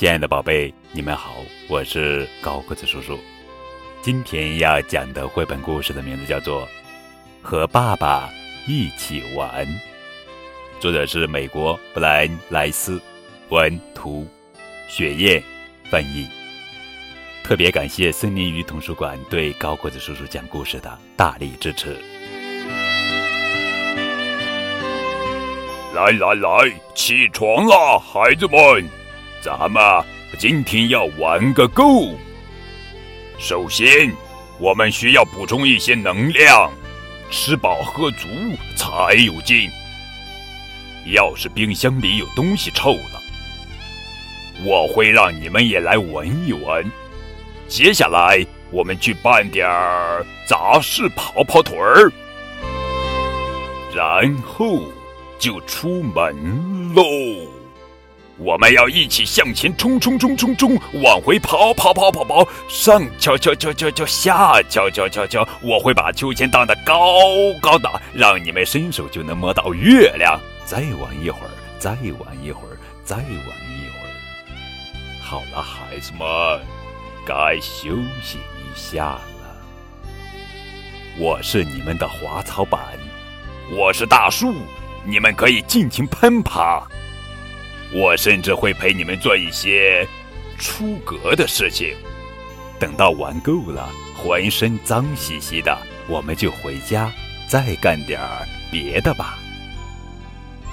亲爱的宝贝，你们好，我是高个子叔叔。今天要讲的绘本故事的名字叫做《和爸爸一起玩》，作者是美国布莱恩·莱斯，文图，雪燕翻译。特别感谢森林鱼童书馆对高个子叔叔讲故事的大力支持。来来来，起床啦，孩子们，咱们今天要玩个够。首先，我们需要补充一些能量，吃饱喝足才有劲。要是冰箱里有东西臭了，我会让你们也来闻一闻。接下来，我们去办点儿杂事，跑跑腿儿，然后就出门喽。我们要一起向前冲冲冲冲冲，往回跑跑跑跑跑，上敲敲敲敲敲，下敲敲敲敲。我会把秋千荡得高高的，让你们伸手就能摸到月亮。再玩一会儿，再玩一会儿，再玩一会儿。好了，孩子们，该休息一下了。我是你们的滑草板，我是大树，你们可以尽情攀爬。我甚至会陪你们做一些出格的事情。等到玩够了，浑身脏兮兮的，我们就回家，再干点儿别的吧。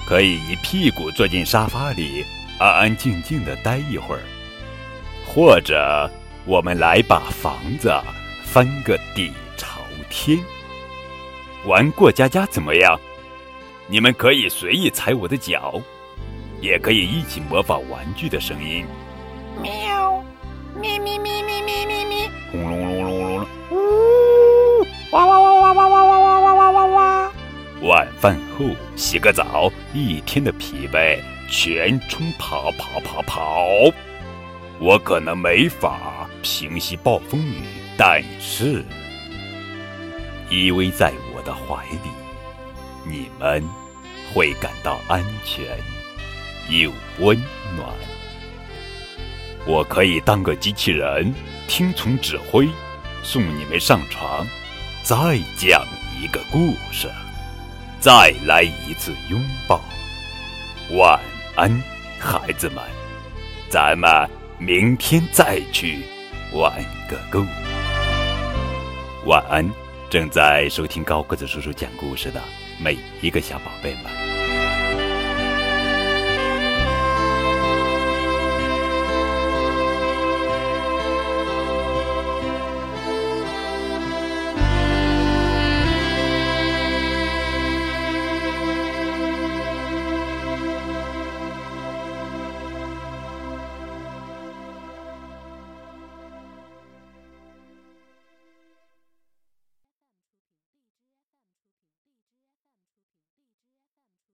可以一屁股坐进沙发里，安安静静的待一会儿，或者我们来把房子翻个底朝天，玩过家家怎么样？你们可以随意踩我的脚。也可以一起模仿玩具的声音，喵，咪咪咪咪咪咪咪，轰隆隆隆隆隆，呜，哇哇哇哇哇哇哇哇哇哇哇哇。晚饭后洗个澡，一天的疲惫全冲跑跑跑跑。我可能没法平息暴风雨，但是依偎在我的怀里，你们会感到安全。有温暖，我可以当个机器人，听从指挥，送你们上床，再讲一个故事，再来一次拥抱。晚安，孩子们，咱们明天再去玩个够。晚安，正在收听高个子叔叔讲故事的每一个小宝贝们。